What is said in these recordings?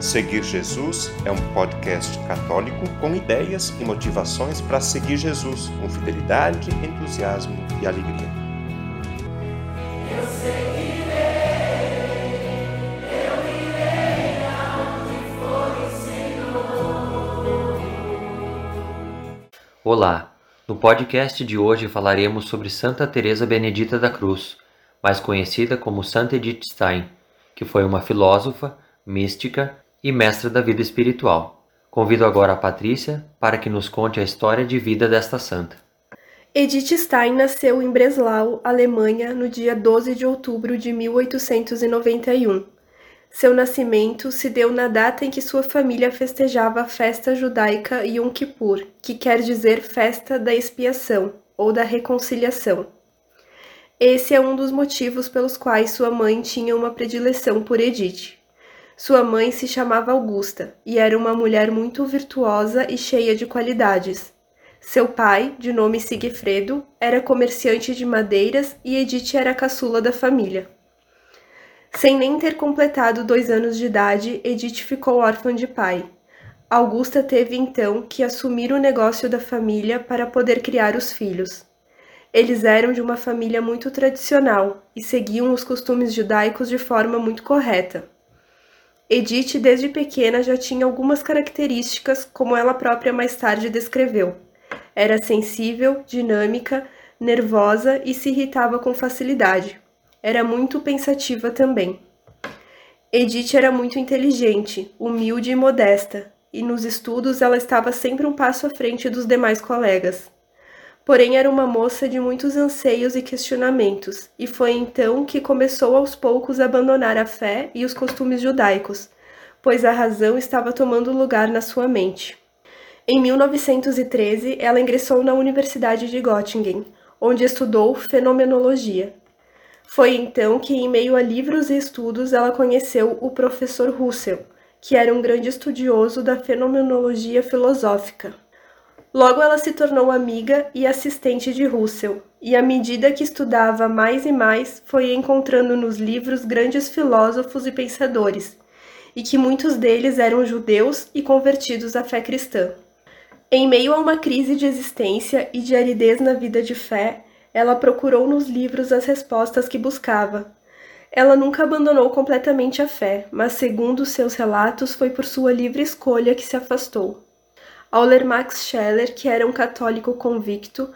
Seguir Jesus é um podcast católico com ideias e motivações para seguir Jesus com fidelidade, entusiasmo e alegria. Eu seguirei, eu irei aonde for o Senhor. Olá, no podcast de hoje falaremos sobre Santa Teresa Benedita da Cruz, mais conhecida como Santa Edith Stein, que foi uma filósofa, mística e mestra da vida espiritual. Convido agora a Patrícia para que nos conte a história de vida desta santa. Edith Stein nasceu em Breslau, Alemanha, no dia 12 de outubro de 1891. Seu nascimento se deu na data em que sua família festejava a festa judaica Yom Kippur, que quer dizer festa da expiação ou da reconciliação. Esse é um dos motivos pelos quais sua mãe tinha uma predileção por Edith. Sua mãe se chamava Augusta e era uma mulher muito virtuosa e cheia de qualidades. Seu pai, de nome Sigfredo, era comerciante de madeiras e Edith era a caçula da família. Sem nem ter completado dois anos de idade, Edith ficou órfã de pai. Augusta teve então que assumir o negócio da família para poder criar os filhos. Eles eram de uma família muito tradicional e seguiam os costumes judaicos de forma muito correta. Edith, desde pequena, já tinha algumas características, como ela própria mais tarde descreveu. Era sensível, dinâmica, nervosa e se irritava com facilidade. Era muito pensativa também. Edith era muito inteligente, humilde e modesta, e nos estudos ela estava sempre um passo à frente dos demais colegas. Porém, era uma moça de muitos anseios e questionamentos, e foi então que começou aos poucos a abandonar a fé e os costumes judaicos, pois a razão estava tomando lugar na sua mente. Em 1913, ela ingressou na Universidade de Göttingen, onde estudou fenomenologia. Foi então que, em meio a livros e estudos, ela conheceu o professor Russell, que era um grande estudioso da fenomenologia filosófica. Logo ela se tornou amiga e assistente de Russell, e à medida que estudava mais e mais, foi encontrando nos livros grandes filósofos e pensadores, e que muitos deles eram judeus e convertidos à fé cristã. Em meio a uma crise de existência e de aridez na vida de fé, ela procurou nos livros as respostas que buscava. Ela nunca abandonou completamente a fé, mas, segundo seus relatos, foi por sua livre escolha que se afastou. Ao ler Max Scheller, que era um católico convicto,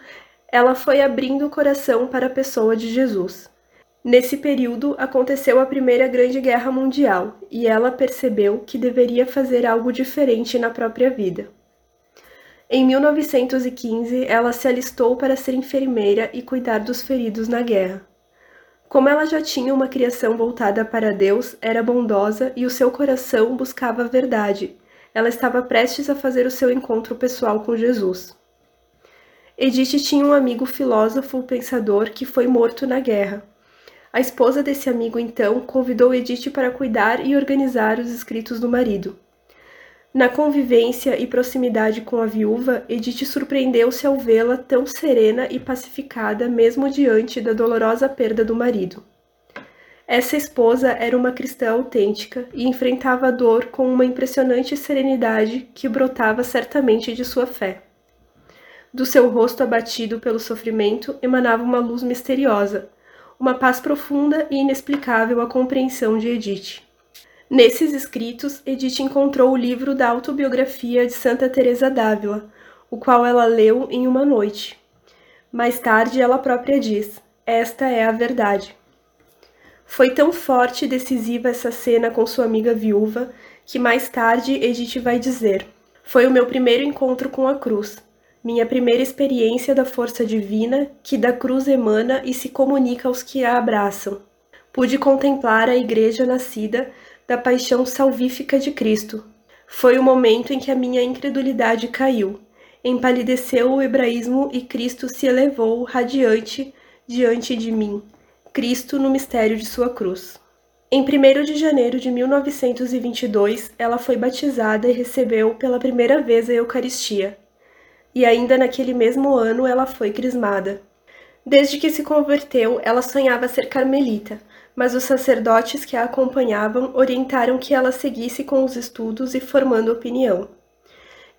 ela foi abrindo o coração para a pessoa de Jesus. Nesse período aconteceu a Primeira Grande Guerra Mundial e ela percebeu que deveria fazer algo diferente na própria vida. Em 1915, ela se alistou para ser enfermeira e cuidar dos feridos na guerra. Como ela já tinha uma criação voltada para Deus, era bondosa e o seu coração buscava a verdade, ela estava prestes a fazer o seu encontro pessoal com Jesus. Edith tinha um amigo filósofo pensador que foi morto na guerra. A esposa desse amigo, então, convidou Edith para cuidar e organizar os escritos do marido. Na convivência e proximidade com a viúva, Edith surpreendeu-se ao vê-la tão serena e pacificada, mesmo diante da dolorosa perda do marido. Essa esposa era uma cristã autêntica e enfrentava a dor com uma impressionante serenidade que brotava certamente de sua fé. Do seu rosto abatido pelo sofrimento emanava uma luz misteriosa, uma paz profunda e inexplicável à compreensão de Edith. Nesses escritos, Edith encontrou o livro da autobiografia de Santa Teresa d'Ávila, o qual ela leu em uma noite. Mais tarde, ela própria diz: "Esta é a verdade". Foi tão forte e decisiva essa cena com sua amiga viúva que mais tarde Edith vai dizer: Foi o meu primeiro encontro com a cruz, minha primeira experiência da força divina que da cruz emana e se comunica aos que a abraçam. Pude contemplar a igreja nascida da paixão salvífica de Cristo. Foi o momento em que a minha incredulidade caiu, empalideceu o hebraísmo e Cristo se elevou radiante diante de mim Cristo no mistério de sua cruz. Em 1 de janeiro de 1922, ela foi batizada e recebeu pela primeira vez a Eucaristia. E ainda naquele mesmo ano ela foi crismada. Desde que se converteu, ela sonhava ser carmelita, mas os sacerdotes que a acompanhavam orientaram que ela seguisse com os estudos e formando opinião.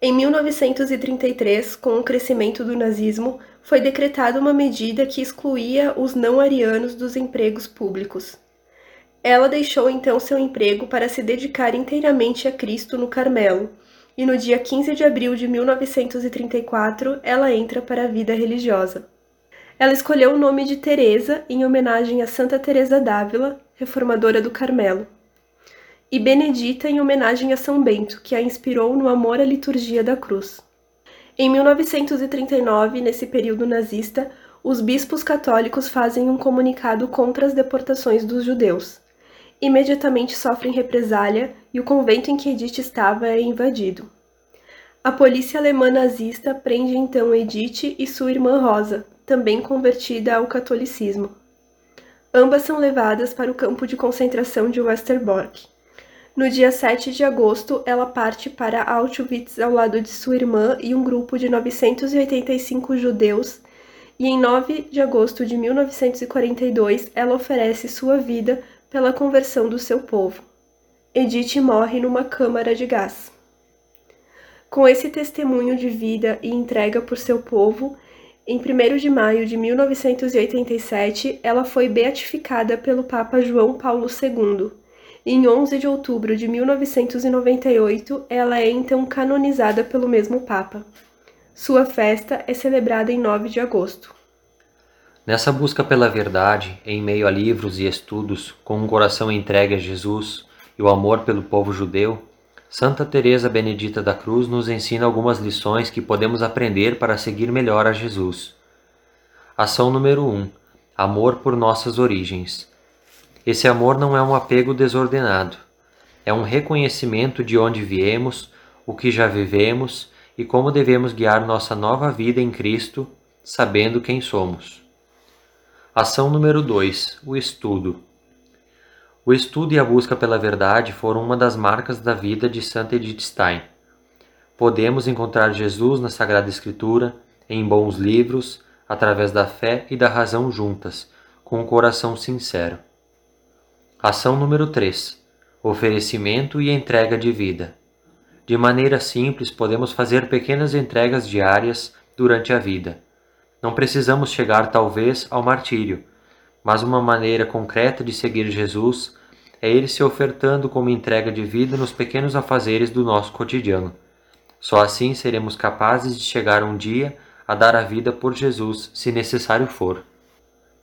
Em 1933, com o crescimento do nazismo, foi decretada uma medida que excluía os não-arianos dos empregos públicos. Ela deixou então seu emprego para se dedicar inteiramente a Cristo no Carmelo, e no dia 15 de abril de 1934 ela entra para a vida religiosa. Ela escolheu o nome de Teresa em homenagem a Santa Teresa d'Ávila, reformadora do Carmelo, e Benedita em homenagem a São Bento, que a inspirou no amor à liturgia da cruz. Em 1939, nesse período nazista, os bispos católicos fazem um comunicado contra as deportações dos judeus imediatamente sofrem represália e o convento em que Edith estava é invadido. A polícia alemã nazista prende então Edith e sua irmã Rosa, também convertida ao catolicismo. Ambas são levadas para o campo de concentração de Westerbork. No dia 7 de agosto, ela parte para Auschwitz ao lado de sua irmã e um grupo de 985 judeus, e em 9 de agosto de 1942 ela oferece sua vida pela conversão do seu povo. Edith morre numa câmara de gás. Com esse testemunho de vida e entrega por seu povo, em 1 de maio de 1987, ela foi beatificada pelo Papa João Paulo II. Em 11 de outubro de 1998, ela é então canonizada pelo mesmo Papa. Sua festa é celebrada em 9 de agosto. Nessa busca pela verdade, em meio a livros e estudos, com um coração entregue a Jesus e o amor pelo povo judeu, Santa Teresa Benedita da Cruz nos ensina algumas lições que podemos aprender para seguir melhor a Jesus. Ação número 1: Amor por nossas origens. Esse amor não é um apego desordenado, é um reconhecimento de onde viemos, o que já vivemos e como devemos guiar nossa nova vida em Cristo, sabendo quem somos. Ação número 2: O estudo. O estudo e a busca pela verdade foram uma das marcas da vida de Santa Edith Stein. Podemos encontrar Jesus na Sagrada Escritura, em bons livros, através da fé e da razão juntas, com um coração sincero. Ação número 3: Oferecimento e entrega de vida. De maneira simples, podemos fazer pequenas entregas diárias durante a vida não precisamos chegar, talvez, ao martírio, mas uma maneira concreta de seguir Jesus é ele se ofertando como entrega de vida nos pequenos afazeres do nosso cotidiano. Só assim seremos capazes de chegar um dia a dar a vida por Jesus, se necessário for.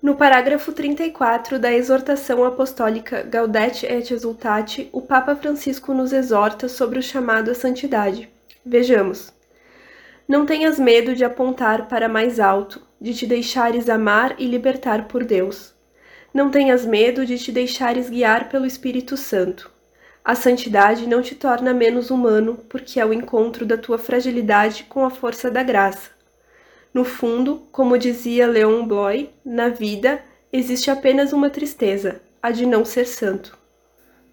No parágrafo 34 da exortação apostólica Gaudete et Exultate, o Papa Francisco nos exorta sobre o chamado à santidade. Vejamos. Não tenhas medo de apontar para mais alto, de te deixares amar e libertar por Deus. Não tenhas medo de te deixares guiar pelo Espírito Santo. A santidade não te torna menos humano, porque é o encontro da tua fragilidade com a força da graça. No fundo, como dizia Leon Bloy, na vida existe apenas uma tristeza, a de não ser santo.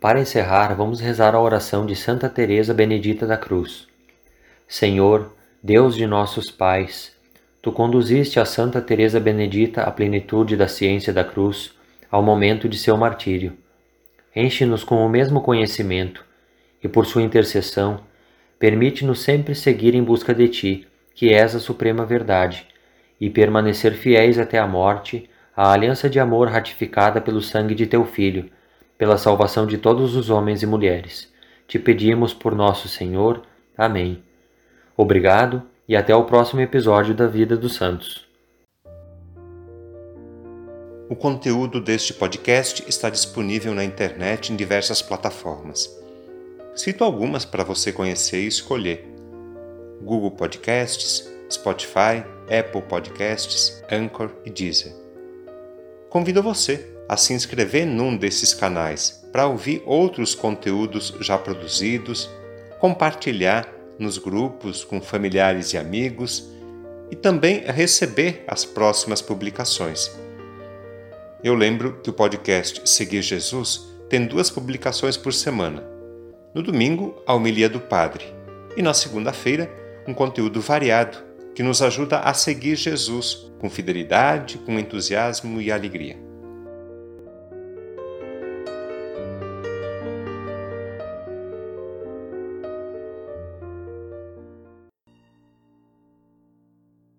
Para encerrar, vamos rezar a oração de Santa Teresa Benedita da Cruz. Senhor, Deus de nossos pais, tu conduziste a Santa Teresa Benedita à plenitude da ciência da cruz, ao momento de seu martírio. Enche-nos com o mesmo conhecimento e por sua intercessão, permite-nos sempre seguir em busca de ti, que és a suprema verdade, e permanecer fiéis até a morte à aliança de amor ratificada pelo sangue de teu filho, pela salvação de todos os homens e mulheres. Te pedimos por nosso Senhor. Amém. Obrigado e até o próximo episódio da Vida dos Santos. O conteúdo deste podcast está disponível na internet em diversas plataformas. Cito algumas para você conhecer e escolher: Google Podcasts, Spotify, Apple Podcasts, Anchor e Deezer. Convido você a se inscrever num desses canais para ouvir outros conteúdos já produzidos, compartilhar nos grupos com familiares e amigos e também receber as próximas publicações. Eu lembro que o podcast Seguir Jesus tem duas publicações por semana. No domingo, a homilia do Padre, e na segunda-feira, um conteúdo variado que nos ajuda a seguir Jesus com fidelidade, com entusiasmo e alegria.